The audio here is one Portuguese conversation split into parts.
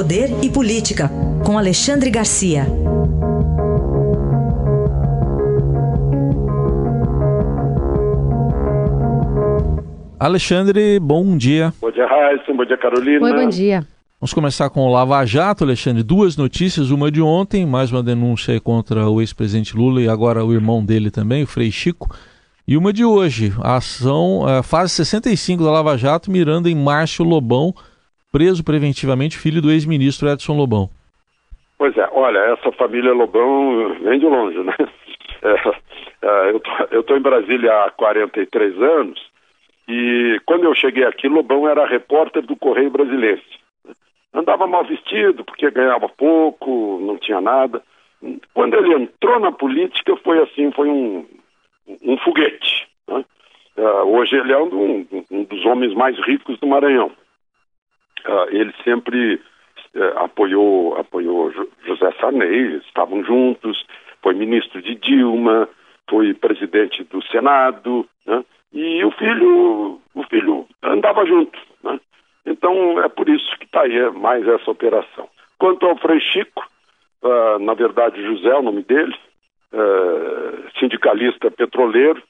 Poder e Política, com Alexandre Garcia. Alexandre, bom dia. Bom dia, Raíssa. Bom dia, Carolina. Oi, bom dia. Vamos começar com o Lava Jato, Alexandre. Duas notícias, uma de ontem, mais uma denúncia contra o ex-presidente Lula e agora o irmão dele também, o Frei Chico. E uma de hoje, a ação, a fase 65 da Lava Jato, mirando em Márcio Lobão, preso preventivamente, filho do ex-ministro Edson Lobão. Pois é, olha, essa família Lobão vem de longe, né? É, é, eu estou em Brasília há 43 anos e quando eu cheguei aqui, Lobão era repórter do Correio Brasileiro. Andava mal vestido porque ganhava pouco, não tinha nada. Quando ele entrou na política, foi assim, foi um, um foguete. Né? Uh, hoje ele é um, um, dos homens mais ricos do Maranhão. Uh, ele sempre uh, apoiou, apoiou José Sarney, estavam juntos, foi ministro de Dilma, foi presidente do Senado, né? e o filho, o filho andava junto. Né? Então é por isso que está aí é mais essa operação. Quanto ao Frei Chico, uh, na verdade José é o nome dele, uh, sindicalista petroleiro,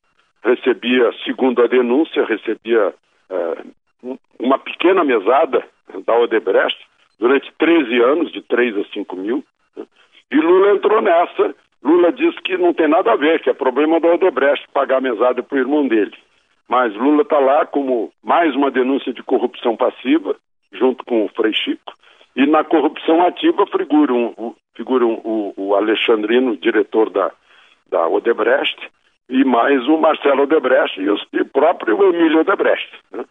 recebia, segundo a denúncia, recebia uh, uma pequena mesada da Odebrecht durante 13 anos, de 3 a 5 mil. Né? E Lula entrou nessa. Lula disse que não tem nada a ver, que é problema da Odebrecht pagar mesada para o irmão dele. Mas Lula está lá como mais uma denúncia de corrupção passiva, junto com o Frei Chico. E na corrupção ativa figuram, figuram o, o Alexandrino, diretor da, da Odebrecht, e mais o Marcelo Odebrecht e o, próprio Emílio Odebrecht, né?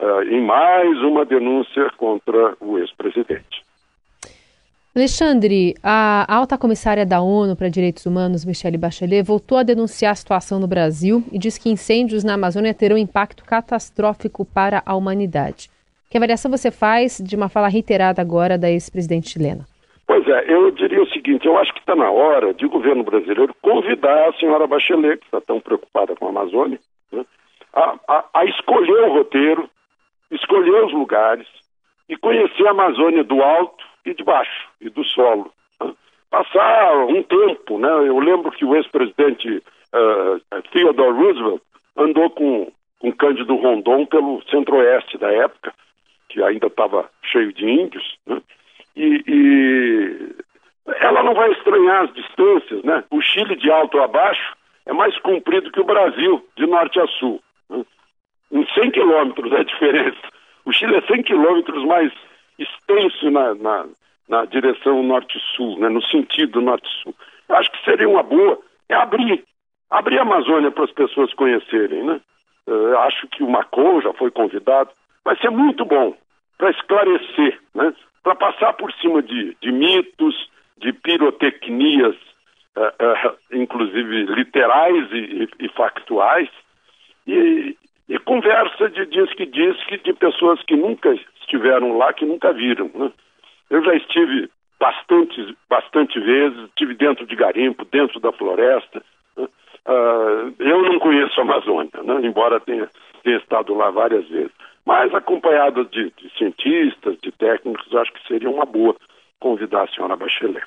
Uh, em mais uma denúncia contra o ex-presidente. Alexandre, a alta comissária da ONU para Direitos Humanos, Michelle Bachelet, voltou a denunciar a situação no Brasil e diz que incêndios na Amazônia terão impacto catastrófico para a humanidade. Que avaliação você faz de uma fala reiterada agora da ex-presidente chilena? Pois é, eu diria o seguinte: eu acho que está na hora de o governo brasileiro convidar a senhora Bachelet, que está tão preocupada com a Amazônia, né, a, a, a escolher o roteiro, escolher os lugares e conhecer a Amazônia do alto e de baixo, e do solo. Né? Passar um tempo, né? Eu lembro que o ex-presidente uh, Theodore Roosevelt andou com, com Cândido Rondon pelo centro-oeste da época, que ainda estava cheio de índios, né? E, e, ela não vai estranhar as distâncias, né? O Chile de alto a baixo é mais comprido que o Brasil, de norte a sul. Né? Em 100 quilômetros é a diferença. O Chile é 100 quilômetros mais extenso na, na, na direção norte-sul, né? no sentido norte-sul. Eu acho que seria uma boa é abrir, abrir a Amazônia para as pessoas conhecerem, né? Eu acho que o Macron já foi convidado. Vai ser muito bom para esclarecer, né? para passar por cima de, de mitos, de pirotecnias, uh, uh, inclusive literais e, e, e factuais, e, conversa de diz que diz que de pessoas que nunca estiveram lá, que nunca viram. Né? Eu já estive bastante, bastante vezes, estive dentro de garimpo, dentro da floresta. Né? Uh, eu não conheço a Amazônia, né? embora tenha, tenha estado lá várias vezes mas acompanhado de, de cientistas, de técnicos, acho que seria uma boa convidar a senhora Bachelet.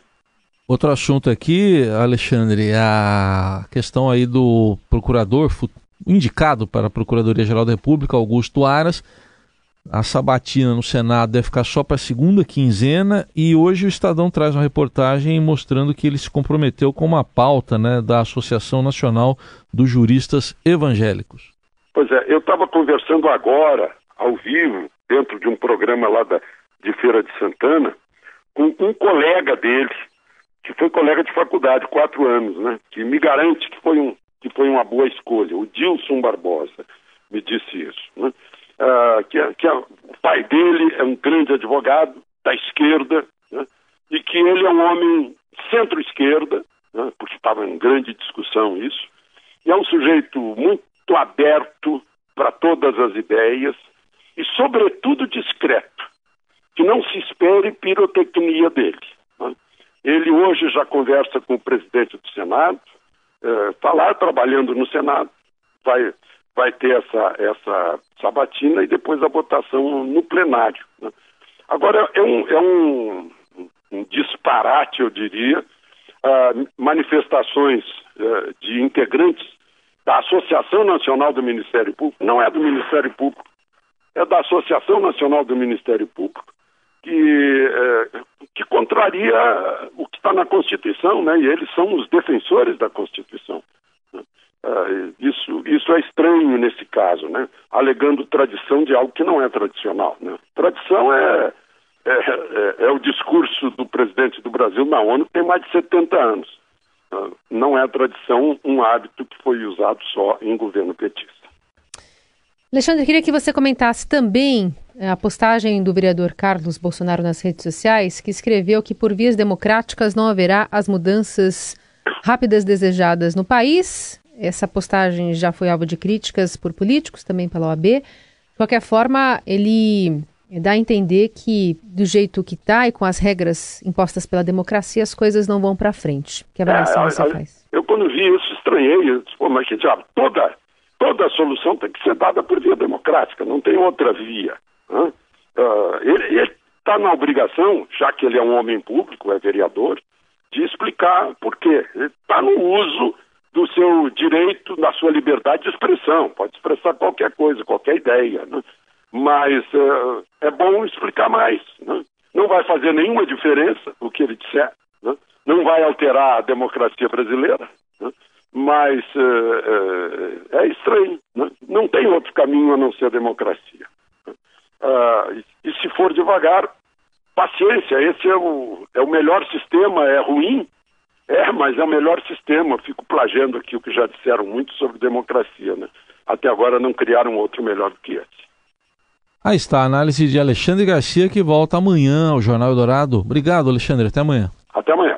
Outro assunto aqui, Alexandre, a questão aí do procurador indicado para a Procuradoria-Geral da República, Augusto Aras. A sabatina no Senado deve ficar só para a segunda quinzena e hoje o Estadão traz uma reportagem mostrando que ele se comprometeu com uma pauta né, da Associação Nacional dos Juristas Evangélicos. Pois é, eu estava conversando agora ao vivo, dentro de um programa lá da, de Feira de Santana, com um colega dele, que foi colega de faculdade, quatro anos, né? Que me garante que foi, um, que foi uma boa escolha. O Dilson Barbosa me disse isso. Né? Ah, que, que a, o pai dele é um grande advogado da esquerda né? e que ele é um homem centro-esquerda, né? porque estava em grande discussão isso, e é um sujeito muito aberto para todas as ideias, e, sobretudo, discreto, que não se espere pirotecnia dele. Né? Ele hoje já conversa com o presidente do Senado, está eh, lá trabalhando no Senado, vai, vai ter essa, essa sabatina e depois a votação no plenário. Né? Agora, é um, é um, um disparate, eu diria, manifestações uh, de integrantes da Associação Nacional do Ministério Público, não é do Ministério Público, é da Associação Nacional do Ministério Público, que, uh, que contraria o está na Constituição, né? e eles são os defensores da Constituição. Uh, isso, isso é estranho nesse caso, né? alegando tradição de algo que não é tradicional. Né? Tradição é, é, é, é, o discurso do presidente do Brasil na ONU tem mais de 70 anos. Uh, não é tradição um hábito que foi usado só em governo petista. Alexandre, queria que você comentasse também eh, a postagem do vereador Carlos Bolsonaro nas redes sociais, que escreveu que por vias democráticas não haverá as mudanças rápidas desejadas no país essa postagem já foi alvo de críticas por políticos, também pela OAB. De qualquer forma, ele dá a entender que, do jeito que está e com as regras impostas pela democracia, as coisas não vão para frente. Que avaliação é, você faz? Eu, quando vi isso, estranhei. Eu disse, Pô, mas que diabo, toda, toda solução tem que ser dada por via democrática, não tem outra via. Uh, ele está na obrigação, já que ele é um homem público, é vereador, de explicar por quê. Ele está no uso do seu direito, da sua liberdade de expressão. Pode expressar qualquer coisa, qualquer ideia. Né? Mas uh, é bom explicar mais. Né? Não vai fazer nenhuma diferença o que ele disser. Né? Não vai alterar a democracia brasileira. Mas uh, é estranho. Né? Não tem outro caminho a não ser a democracia. e se for devagar, paciência. Esse é o, é o melhor sistema. É ruim, é, mas é o melhor sistema. Fico plagiando aqui o que já disseram muito sobre democracia, né? Até agora não criaram outro melhor do que esse. Aí está a análise de Alexandre Garcia, que volta amanhã ao Jornal Eldorado. Obrigado, Alexandre. Até amanhã. Até amanhã.